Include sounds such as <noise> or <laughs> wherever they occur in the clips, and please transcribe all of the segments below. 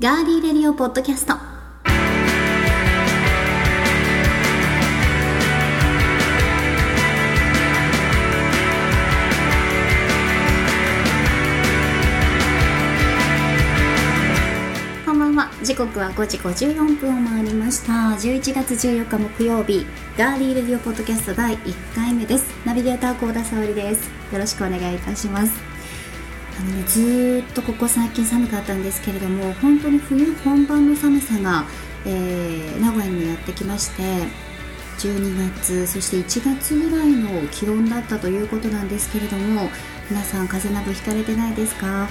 ガーリーレディオポッドキャスト。こんばんは。時刻は5時54分を回りました。11月14日木曜日ガーリーレディオポッドキャスト第1回目です。ナビゲーター高田沙織です。よろしくお願いいたします。あのねずっとここ最近寒かったんですけれども本当に冬本番の寒さが、えー名古屋にやってきまして12月そして1月ぐらいの気温だったということなんですけれども皆さん風邪などひかれてないですか？やっ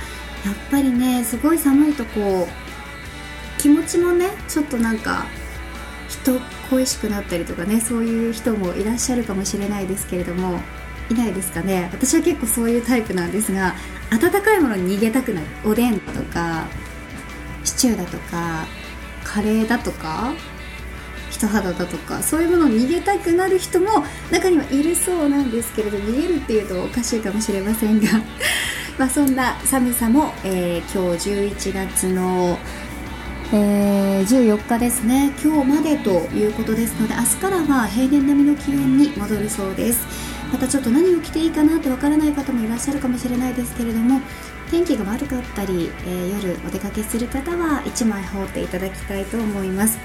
ぱりねすごい寒いとこう気持ちもねちょっとなんか人恋しくなったりとかねそういう人もいらっしゃるかもしれないですけれどもいないですかね。私は結構そういうタイプなんですが温かいものに逃げたくなるおでんとかシチューだとかカレーだとか人肌だとかそういうものに逃げたくなる人も中にはいるそうなんですけれど逃げるっていうとおかしいかもしれませんが <laughs> まあそんな寒さも、えー今日11月のえー14日ですね。今日までということですので明日からは平年並みの気温に戻るそうです。またちょっと何を着ていいかなってわからない方もいらっしゃるかもしれないですけれども天気が悪かったり、えー夜お出かけする方は1枚羽織っていただきたいと思います。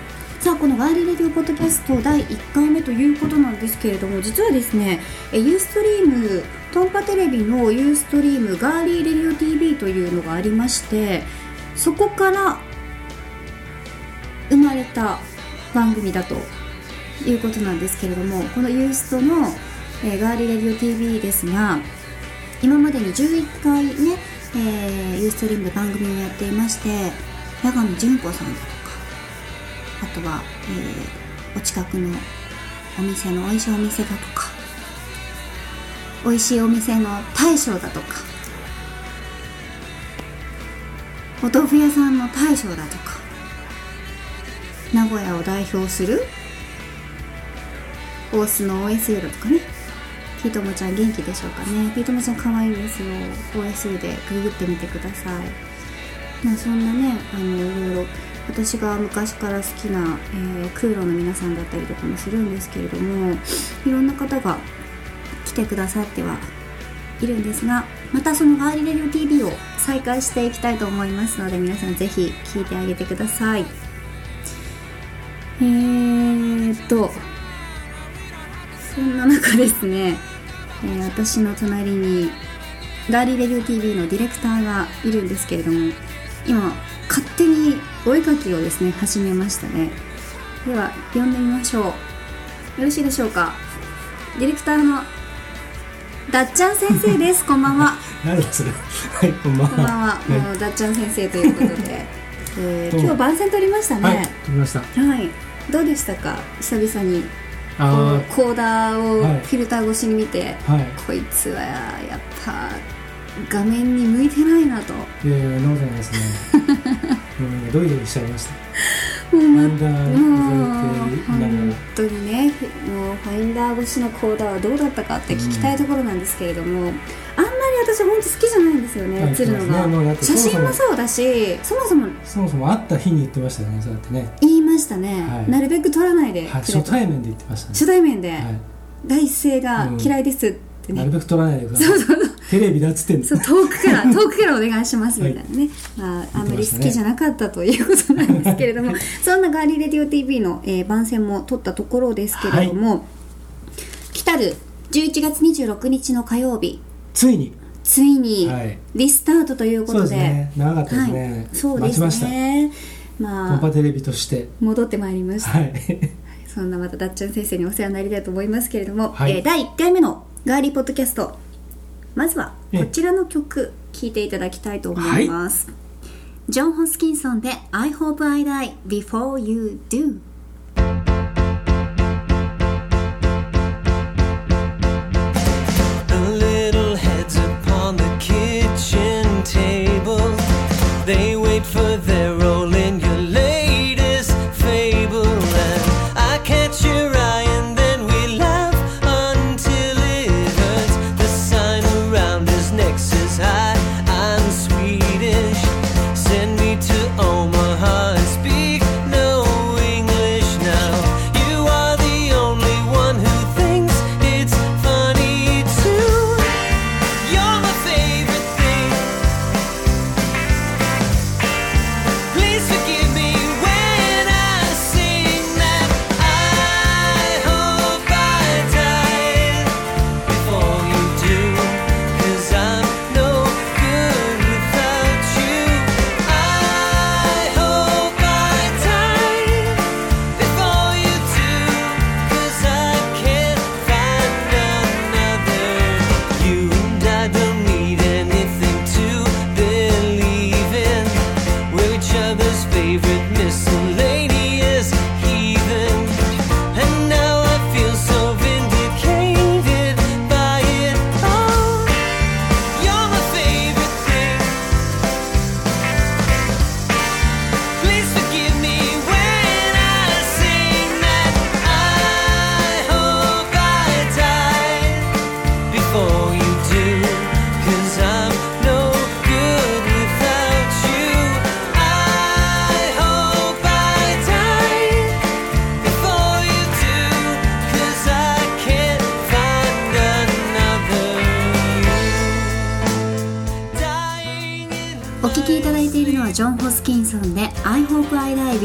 さあこのガーリーレディオポッドキャスト第1回目ということなんですけれども実はですねユーストリームトンパテレビのユーストリームガーリーレディオ TV というのがありましてそこから生まれた番組だということなんですけれどもこのユーストの、えーガーリレディオ TV ですが今までに11回ね、えーユーストリームで番組をやっていまして長野純子さんだとかあとは、えーお近くのお店の美味しいお店だとか美味しいお店の大将だとかお豆腐屋さんの大将だとか名古屋を代表する大須の OSU だとかね。ピートモちゃん元気でしょうかね。ピートモちゃん可愛いですよ。OSU でググってみてください。まあそんなねあのいろいろ私が昔から好きな、えー、空路の皆さんだったりとかもするんですけれどもいろんな方が来てくださってはいるんですがまたそのガーリレディオ TV を再開していきたいと思いますので皆さんぜひ聞いてあげてください。えーっとそんな中ですね、えー私の隣にガーリーレディオ TV のディレクターがいるんですけれども今勝手にお絵描きをですね始めましたね。では呼んでみましょう。よろしいでしょうか。ディレクターのだっちゃん先生です。こんばんは。<laughs> なんだそれ。はい、こんばんこんばんは、は。もうだっちゃん先生ということで、えー今日番宣取りましたね。はい、撮りました。はい、どうでしたか？久々にコーダーをはいフィルター越しに見て、あ、はい。こいつはやっぱ画面に向いてないなといやいや、ノーじゃないですね。<laughs> うん、ドキドキしちゃいました。もうまファインダー本ら。当にねもうファインダー越しのコーダーはどうだったかって聞きたいところなんですけれども、あん私本当好きじゃないんですよね、はい映るのが、写真もそうだしそもそも。そもそも会った日に言ってましたよね、そうやってね。言いましたね、はい。なるべく撮らないで初対面で言ってましたね。初対面で、はい。第一声が嫌いですってね、なるべく撮らないでください。テレビだっつってんですそう遠くから遠くからお願いしますみたいなね、まあ、あんまり好きじゃなかったということなんですけれども、そんなガーリーレディオ TV の、えー番宣も取ったところですけれども、来たる。11月26日の火曜日。ついに。ついにはい。リスタートというこそうとで,、ですね。長かったですはい。ね。そうです待ちました。ねコまあ。ンパテレビとして。戻ってまいりました、はい。そんなまただっちゃん先生にお世話になりたいと思いますけれども、はい。えー第1回目のガーリーポッドキャスト。まずはええこちらの曲聴いていただきたいと思います、ジョン・ホスキンソンで「I hope I die before you do」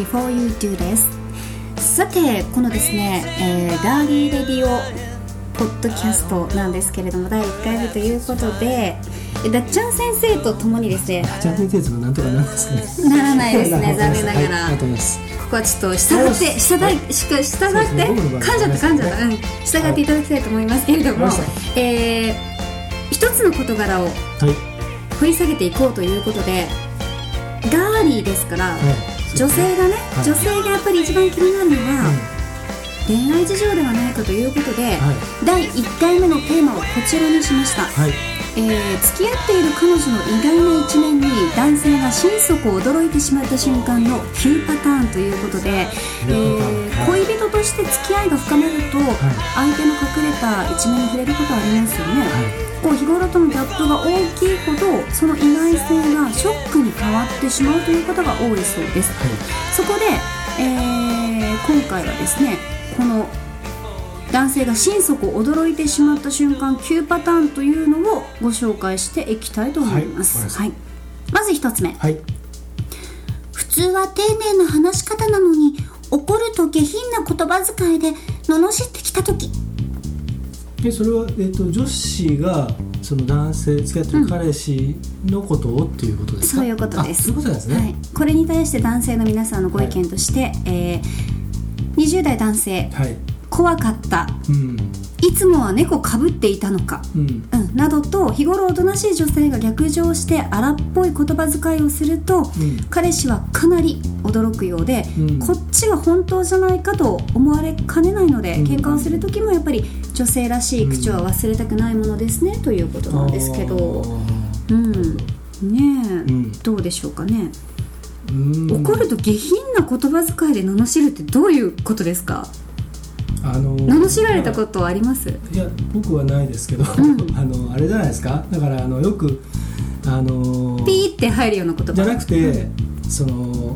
before you do」です。さてこのですね、えーガーリーレディオポッドキャストなんですけれども第1回目ということでえだっちゃん先生とともにですねじゃあ先生もなんとかなるんですかね。ならないですね <laughs> 残念ながら、はい、ここはちょっと従って従いし。か従って噛んじゃった噛んじゃったうん従っていただきたいと思いますけれども、わかりましえー一つの事柄をはい。掘り下げていこうということでガーリーですから、はい女性がね、はい。女性がやっぱり一番気になるのは、恋愛事情ではないかということで、はい。第1回目のテーマをこちらにしました、はいえー付き合っている彼女の意外な一面に男性が心底驚いてしまった瞬間の9パターンということで、えーはい恋人として付き合いが深まると、相手の隠れた一面に触れることありますよね、こう日頃とのギャップが大きいほどその意外性がショックに変わってしまうという方が多いそうです。そこで、えー今回はですねこの男性が心底驚いてしまった瞬間9パターンというのをご紹介していきたいと思います、はいはい。まず1つ目。はい。普通は丁寧な話し方なのに怒ると下品な言葉遣いで罵ってきた時。でそれは、えっと女子がその男性付き合ってる彼氏のことをっていうことですか、そういうことです。あそういうことなんですね、はい、これに対して男性の皆さんのご意見として、えー20代男性。はい怖かった。うん。いつもは猫かぶっていたのか、うん。うん、などと日頃おとなしい女性が逆上して荒っぽい言葉遣いをすると、うん。彼氏はかなり驚くようで、うん。こっちが本当じゃないかと思われかねないので、うん。喧嘩をする時もやっぱり女性らしい口は忘れたくないものですね、ということなんですけど。うん。ねえ、ん。どうでしょうかね。怒ると下品な言葉遣いで罵るってどういうことですか？あの罵られたことはあります？いや僕はないですけど、ん。<laughs> あのあれじゃないですか？だからあのよくあのピーって入るような言葉じゃなくて、その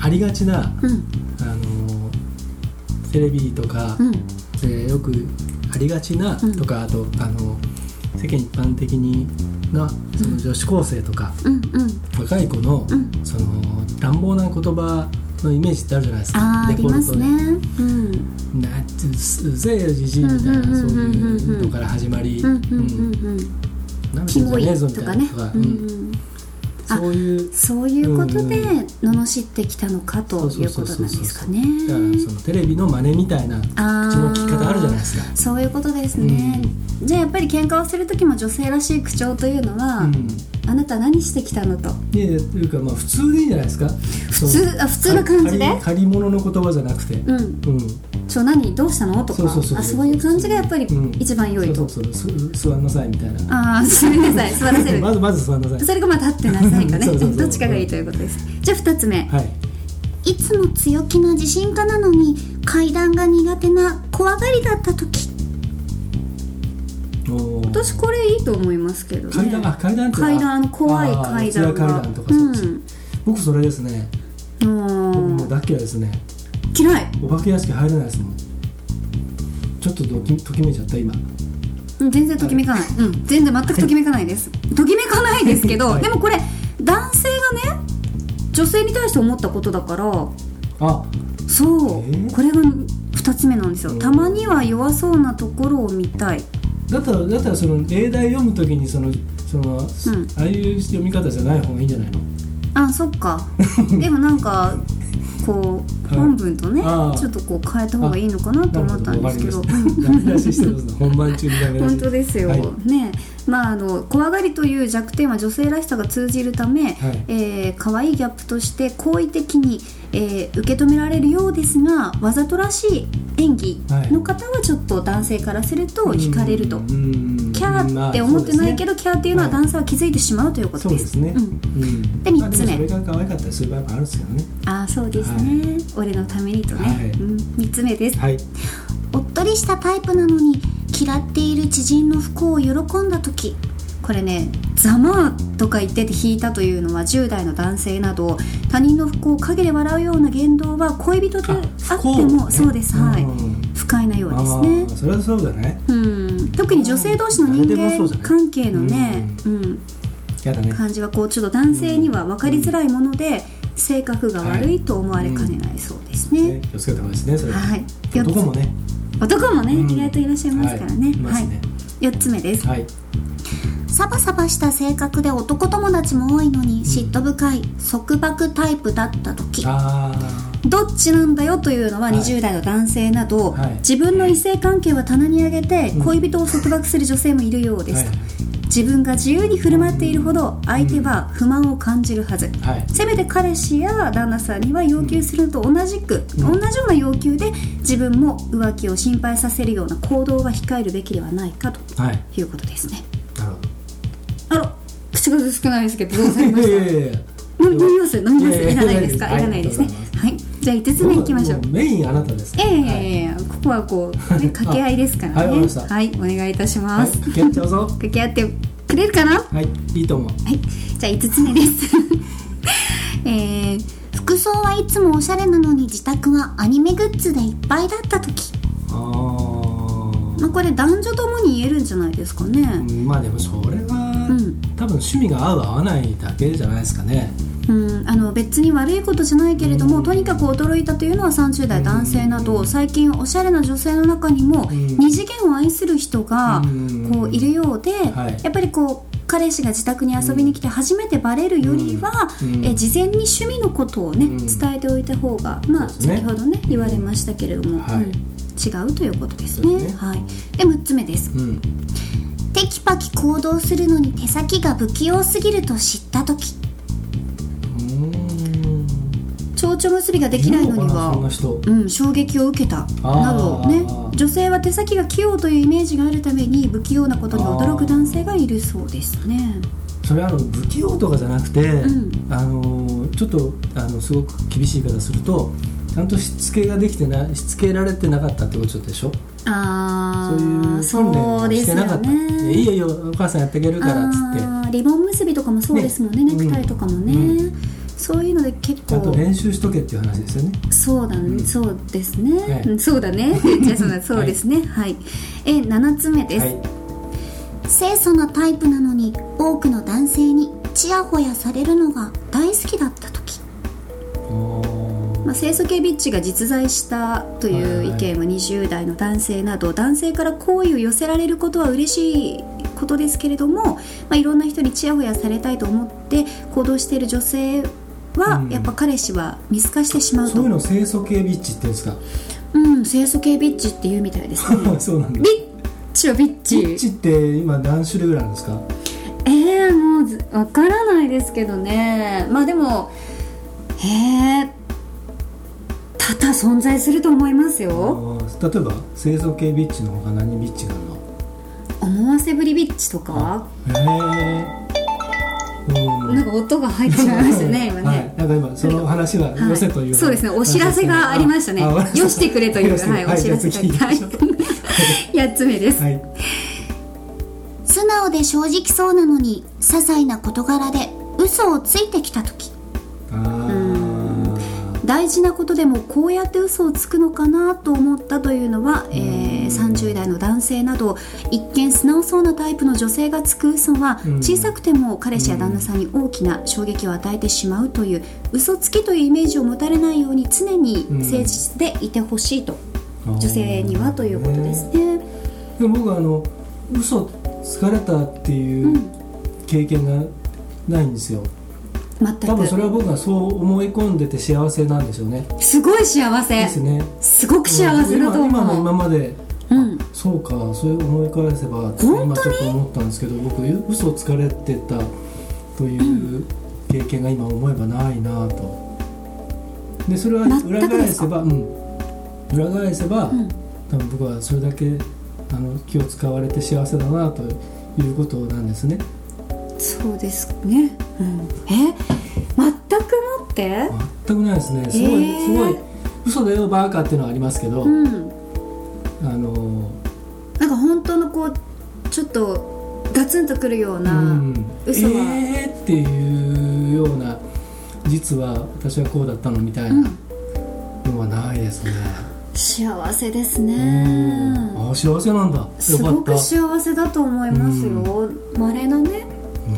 ありがちな、うん。あのテレビとかうん。でよくありがちなうん。とか、あとあの世間一般的になその女子高生とか、うんうん。若い子の、うん。その乱暴な言葉のイメージってあるじゃないですか。でますね。うぜえじじいみたいなそういうのから始まり、なんじゃねえぞみとかねたいなそういう。そういうことでうん罵ってきたのかということなんですかね。だからそのテレビの真似みたいな口の聞き方あるじゃないですか。そういうことですね、じゃあやっぱり喧嘩をする時も女性らしい口調というのは、うん。あなた何してきたのと。いやいやというかまあ普通でいいんじゃないですか。普通あ普通な感じで？借り借り物の言葉じゃなくて。うん。うんちょ何？どうしたの？とかそういう感じがやっぱりうん。一番良いと、そうそうそう。す座んなさいみたいな。ああすみなさい座らせる。<laughs> まずまず座んなさい。それがまあ立ってなさいかね。どっちかがいいということです。じゃあ2つ目。はい。いつも強気な自信家なのに階段が苦手な怖がりだった時。私これいいと思いますけどね。階段あ階段階段怖い階段階が段とかうん。僕それですね。僕うん。もう大嫌いですね嫌い。お化け屋敷入れないですもん。ちょっとときときめいちゃった今。うん全然ときめかない、うん、全然全くときめかないです。ときめかないですけど、はい。でもこれ男性がね女性に対して思ったことだからあ。そう、えー？これが2つ目なんですよ。うん。たまには弱そうなところを見たい。だったらだったらその例題読むときにそのその、ん。ああいう読み方じゃない方がいいんじゃないの？あそっか。でもなんかこうはい本文とね、ちょっとこう変えた方がいいのかなと思ったんですけど。<laughs> 本番中に本当ですよ、はい。ね。まああの怖がりという弱点は女性らしさが通じるため、はい。えー可愛いギャップとして好意的に、えー受け止められるようですがわざとらしい演技の方はちょっと男性からすると惹かれると、うんキャーって思ってないけど、キャーっていうのは男性は気づいてしまうということでそうですすね。うん。うん。で三つ目。それが可愛かったりする場合もあるんですけどね。ああそうですね、俺のためにとね、はい。うん、3つ目です。はい。おっとりしたタイプなのに嫌っている知人の不幸を喜んだ時。これね「ざまあ」とか言ってて引いたというのは10代の男性など他人の不幸を陰で笑うような言動は恋人であっても、ね。そうです。はい。うん。不快なようですあねーそれはそうだね。うん特に女性同士の人間関係のね、うん、やだね。感じはこうちょっと男性には分かりづらいもので性格が悪いと思われかねないそうですね、ね。気をつけた方がいいですねそれは。い。四つ男もね。男もね、うん。意外といらっしゃいますからね,、はい。いますね。4つ目です。はいサバサバした性格で男友達も多いのに嫉妬深い束縛タイプだった時。あどっちなんだよというのははい。20代の男性など、はい。自分の異性関係は棚に上げてうん。恋人を束縛する女性もいるようあです、はい。自分が自由に振る舞っているほど相手は不満を感じるはず、はい。せめて彼氏や旦那さんには要求するのと同じく、うん。同じような要求で自分も浮気を心配させるような行動は控えるべきではないかとはい。いうことですねあら口数少ないですけどどうされました？いやいやいや飲みます飲みますいらないですか？はい。いらないですね。はい。じゃあ5つ目いきましょう。もメインあなたですええここはこう、<laughs> ね、掛け合いですからね。はいお願いいたしはいます、やっちゃうぞ。<laughs> 掛け合ってくれるかな？ははいいいと思う。い。じゃあ5つ目です。<laughs> えー、服装はいつもおしゃれなのに自宅はアニメグッズでいっぱいだった時。あまあこれ男女ともに言えるんじゃないですかね。あまあでもそれは、うん。多分趣味が合う合わないだけじゃないですかね。うん、あの別に悪いことじゃないけれども、うん。とにかく驚いたというのは30代男性など、うん最近おしゃれな女性の中にも、うん。二次元を愛する人がうん。こういるようで、はい。やっぱりこう彼氏が自宅に遊びに来て初めてバレるよりは、うん。え事前に趣味のことをね、うん。伝えておいた方が、まあ、先ほどね言われましたけれども、はい。うん。違うということですね。ですね。はい、で6つ目です。うんテキパキ行動するのに手先が不器用すぎると知った時。蝶々結びができないのには人。うん、衝撃を受けた。などね。女性は手先が器用というイメージがあるために不器用なことに驚く男性がいるそうですね。それはあの不器用とかじゃなくて、ん。あのちょっとあのすごく厳しい言い方するとちゃんとしつけができてなしつけられてなかったってことでしょ？あそういうあ訓練をしてなかった、ねいいよいいよお母さんやってあげるからっつって。リボン結びとかもそうですもんねね。ネクタイとかもね、うそういうので結ちゃんと構練習しとけっていう話ですよね。そうだね、そうですね、はい。うんそうだね。<laughs> じゃあそうだそうですね。はい、え7つ目です、はい。清楚なタイプなのに多くの男性にチヤホヤされるのが大好きだったまあ、清楚系ビッチが実在したという意見は20代の男性など男性から好意を寄せられることは嬉しいことですけれども、まあ、いろんな人にチヤホヤされたいと思って行動している女性は、うん。やっぱ彼氏は見透かしてしまうと。そういうの清楚系ビッチって言うんですか？うん清楚系ビッチっていうみたいですね。<laughs> そうなんだ。ビッチはビッチ。ビッチって今何種類ぐらいあるんですか？えー、もうずわからないですけどね。まあでもへえ多々存在すると思いますよ。例えば清楚系ビッチの他何ビッチがあるの？思わせぶりビッチとか？へえうん。なんか音が入ってしまいましたね <laughs> 今ね、はい、なんか今その話ははい。寄せという、そうですね。お知らせがありましたね。よしてくれという。はいお知らせがはいじゃあ次行きましょう。8 <laughs> つ目です、はい。素直で正直そうなのに些細な事柄で嘘をついてきた時大事なことでもこうやって嘘をつくのかなと思ったというのは、えー30代の男性など一見素直そうなタイプの女性がつく嘘はうん。小さくても彼氏や旦那さんに大きな衝撃を与えてしまうという嘘つきというイメージを持たれないように常にうん。誠実でいてほしいと、女性にはということですね。でも僕はあの嘘つかれたっていううん。経験がないんですよ、全く。多分それは僕がそう思い込んでて幸せなんでしょうね。すごい幸せ。ですね。すごく幸せだと今今の思う今まで。うん。そうか。それ思い返せば今ちょっと思ったんですけど僕嘘をつかれてたという経験が今思えばないなと。でそれは裏返せばうん。裏返せば、うん。多分僕はそれだけあの気を使われて幸せだなということなんですねそうですね、うん、え？全くもって？全くないですね。すごい、えーすごい。嘘だよバーカっていうのはありますけど、うん。あのなんか本当のこうちょっとガツンとくるよううな、ん、嘘は。えーっていうような実は私はこうだったのみたいうん。なのはないですね、幸せですうねん。あ幸せなんだ。よすごく幸せだと思いますよ。稀なね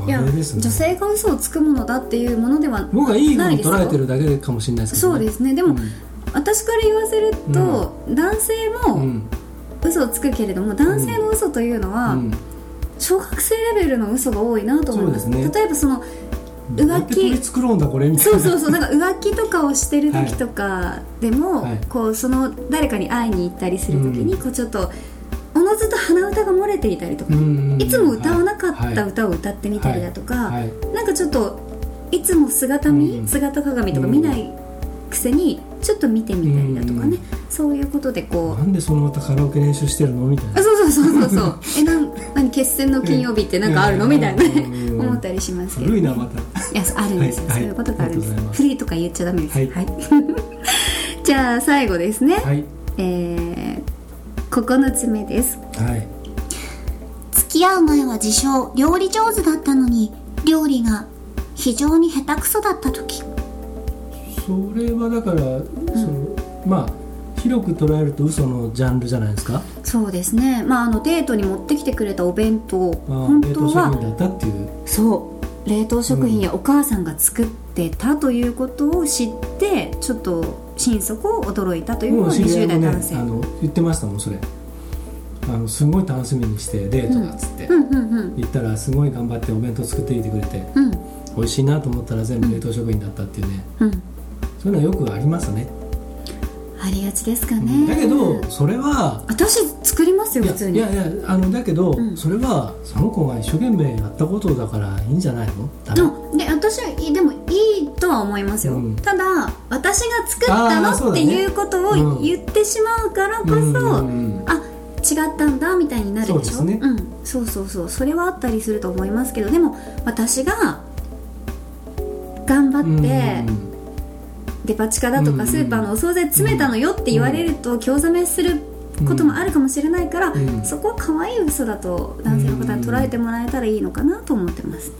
いや女性が嘘をつくものだっていうものでは僕がいいのをないですよ。捉えてるだけかもしれないですけど、ね、そうですね。でも、うん。私から言わせると、男性もうん。嘘をつくけれども男性の嘘というのは、うん。小学生レベルの嘘が多いなと思います。ね。例えばそのどうやって取り繕うんだこれみたいな。そうそうそう。なんか浮気とかをしてる時とかでも、はい。こうその誰かに会いに行ったりする時に、こうちょっとおのずと鼻歌が漏れていたりとか、うんいつも歌わなかっはい。た歌を歌ってみたりだとか、はい。なんかちょっといつも姿見、うん姿鏡とか見ないくせにちょっと見てみたりだとかね、そういうことでこうなんでその歌カラオケ練習してるの？みたいな。あそうそうそうそうそう。<laughs> えなん何決戦の金曜日ってなんかあるの？みたいな。ねうん思ったりしますけど、古いなまた。いやあるんですよ、はいそういうことがあるんです,、ありがとうございフリーとか言っちゃダメです。はい。<laughs> じゃあ最後ですね、はい。えー、9つ目です。はい。付き合う前は自称料理上手だったのに料理が非常に下手くそだった時。それはだから、そのまあ広く捉えると嘘のジャンルじゃないですか？そうですね。まああのデートに持ってきてくれたお弁当あ本当冷凍食は品だったっていう。そう。冷凍食品やお母さんが作ってたということを知ってちょっと心底驚いたというもう知り合20いもね代男性、あの言ってましたもんそれ。あのすごい楽しみにしてデートだっつって、うん。うんうん言ったらすごい頑張ってお弁当作っていてくれてうん。美味しいなと思ったら全部冷凍食品だったっていうね、うん。そういうのはよくありますね、ありがちですかね。だけどそれは私作りますよ普通に。いやいやあのだけど、うん。それはその子が一生懸命やったことだからいいんじゃないの？で私はいでもいいとは思いますよ、うん。ただ作ったの？ねっていうことを言ってしまうからこそ、うんうんうん。あ違ったんだみたいになるでしょ？そうね。ん、そうそうそう。それはあったりすると思いますけど。でも私が頑張って、うんデパ地下だとうんかスーパーのお惣菜詰めたのよって言われると興ざめすることもあるかもしれないから、うんそこは可愛い嘘だと男性の方に捉えてもらえたらいいのかなと思ってますね。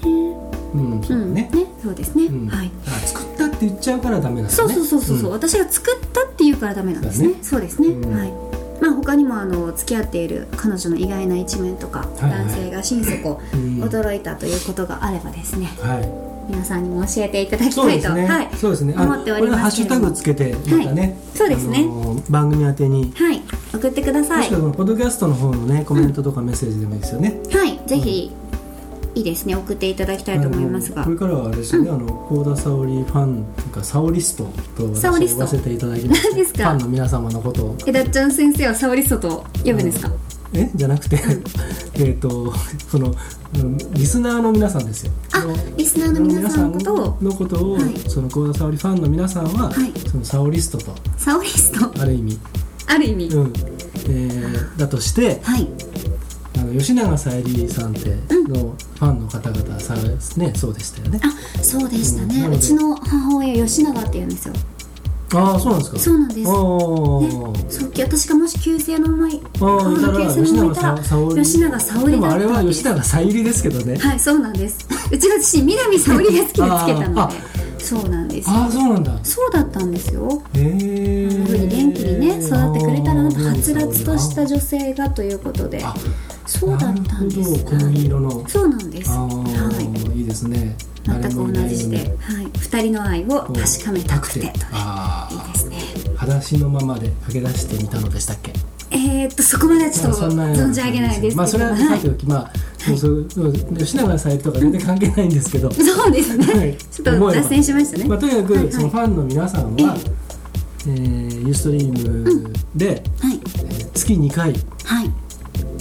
うん。そうだね、ね。そうですね、うん。はい。あ作って言っちゃうからダメなんだね。そうそうそうそう、う。ん。私が作ったっていうからダメなんですね。そうだね。そうですね。うん。はい。まあ他にもあの付き合っている彼女の意外な一面とか、はいはい。男性が心底うん。驚いたということがあればですね、はい。皆さんにも教えていただきたいと、そうですね、はい、そうですね。あ思っておりこれはハッますけれども。シュタグつけてまたね、そうですね。あのー番組宛てに。はい、送ってください。もしくはこのポッドキャストの方のねコメントとかメッセージでもいいですよね、はい、ぜひ、いいですね、送っていただきたいと思いますが。これからはあれですよね、あの幸田沙織ファンというか沙織スト。と私呼ばせていただきます何ですか？ファンの皆様のことを。えだっちゃん先生はサオリストと呼ぶんですか？え？じゃなくて <laughs> えっとそのうんリスナーの皆さんですよ。あリスナーの皆さんのことを。のことを、はい。その幸田沙織ファンの皆さんは、はい。その沙織ストと。サオリスト、ある意味、ある意味、うん。えーだとしてはい、あの吉永小百合さんってのファンの方々さ、ね、そうでしたよね。あ、そうでしたね。うん。うちの母親吉永って言うんですよ。ああそうなんですか。そうなんです。そう私がもし旧姓の名前、あ母の旧姓の名前いたら吉永沙織でもあれは吉永小百合ですけどね。はい、そうなんです。うちの父、南沙織が好きでつけたのあで、そうなんです。ああそうなんだ。そうだったんですよ。へえ元気にね育ってくれたらなとはつらつとした女性がということで。あそうだったんです。小麦色の。そうなんです。ああ、はい。いいですね。全く同じで、はい、二人の愛を確かめたくて。とねあいいですね。あ裸足のままで駆け出してみたのでしたっけ？えー、っとそこまではちょっと存じ上げないですけど、まあそれははいさておきまあ吉永小百合とか全然関係ないんですけど、そうですね、はい。ちょっと脱線しましたね、まあ、とにかく、はいはい。そのファンの皆さんは、えーユーストリームで、はい。月2回はい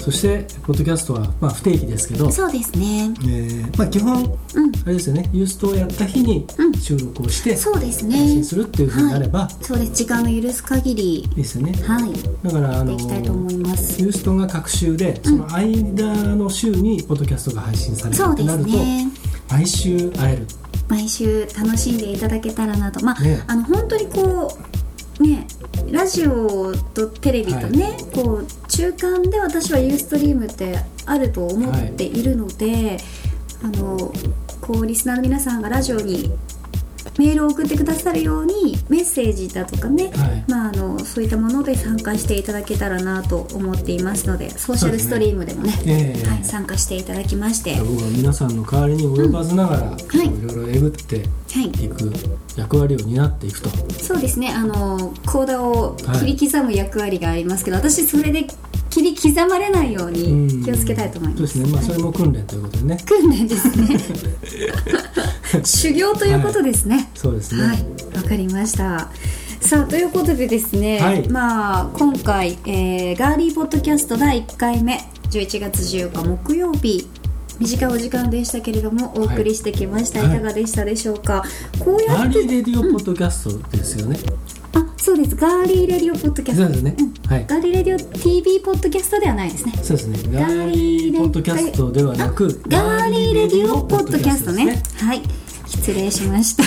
そしてポッドキャストは、まあ、不定期ですけど、そうですね。えーまあ、基本うん。あれですよねユーストをやった日にうん。収録をしてそうです配ね信するっていうふうになれば、そうです。時間の許す限り。いいですよね。はい。だからあのでいきたいと思います。ユーストが各週でその間の週にポッドキャストが配信されるってなると、すね。毎週会える。毎週楽しんでいただけたらなと。まあ、ね。あの本当にこうねラジオとテレビとね、こう中間で私はユーストリームってあると思っているので、あのこうリスナーの皆さんがラジオにメールを送ってくださるようにメッセージだとかね、はい。まあ、あのそういったもので参加していただけたらなと思っていますのでソーシャルストリームでもねええ。はい、参加していただきまして、は僕は皆さんの代わりに及ばずながら、い。いろいろえぐってい、いく役割を担っていくと。そうですね。あのコーダを切り刻む役割がありますけど、私それで切り刻まれないように気をつけたいと思います、そうですね。まあそれも訓練ということでね。訓練ですね。<laughs> 修行ということですね。そうですね、はい。わかりました。さあということでですね、はい。まあ今回、えーガーリーポッドキャスト第1回目11月14日木曜日。短いお時間でしたけれどもお送りしてきました、はいい、かがでしたでしょうか？こうやガーってリーレディオポッドキャストですよね、あそうです。ガーリーレディオポッドキャスト。そうですね、はい。ガーリーレディオ TV ポッドキャストではないですね。そうですねガーリーポッドキャストではなくあガーリーレディオポッドキャストねはい。失礼しました。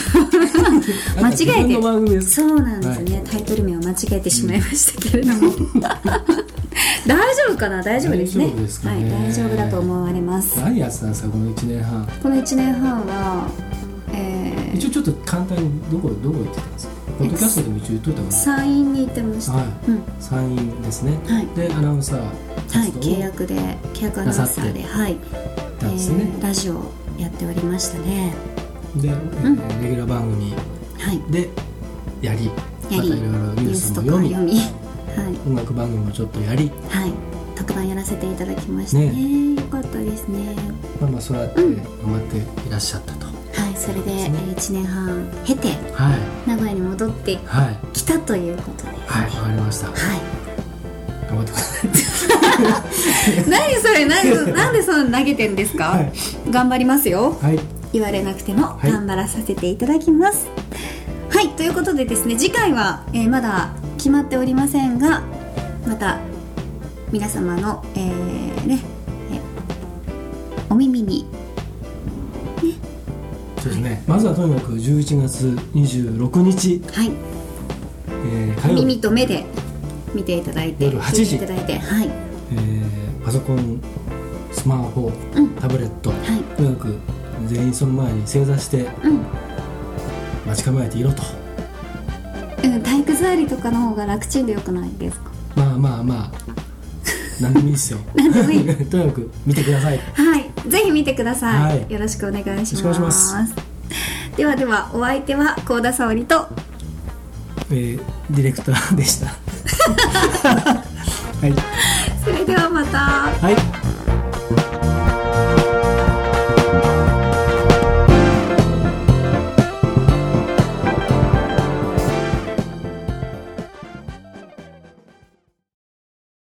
間違えてそうなんですね、タイトル名を間違えてしまいましたけれども、<laughs> 大丈夫かな？大丈夫ですね。ね。はい大丈夫だと思われます。何やってたんですかこの1年半。この1年半はえー一応ちょっと簡単にどこどこ行ってたんですか？ポッドキャストでも一応言っといた方が山陰に行ってました、はい。うん。山陰ですね、はい。でアナウンサーはい、契約で契約アナウンサーではい、ね、えーラジオやっておりましたね。で、えーレギュラー番組。はい。でやり。やり。またいろいろニュースも読みか読み。はい。音楽番組もちょっとやり。はい。特番やらせていただきましたね。ね。よかったですね。まあまあそうやって頑張っていらっしゃったと、はいそれで、そうですね。えー1年半経てはい。名古屋に戻ってはい。きたということで。はいわかりました。はい。頑張ってください。<laughs> 何それ何 <laughs> なんでそんな投げてんですか、はい。頑張りますよ。はい。言われなくてもい。頑張らさせていただきます。はい、ということでですね次回は、えーまだ決まっておりませんがまた皆様の、えーねえお耳にそうですね。まずはとにかく11月26日、はい。えー火曜日。耳と目で見ていただいて夜8時。聞いていただいてはい。えーパソコンスマホうん。タブレット、はい。とにかく全員その前に正座してうん。待ち構えていろと。うん、体育座りとかの方が楽ちんでよくないですか？まあまあまあ。何でもいいですよ。<laughs> 何でもいい。<laughs> とにかく見てください。はい、ぜひ見てください。はいよろしくお願いします。ではでは、お相手は高田沙織と。えーディレクターでした <laughs> はい、それではまた。はい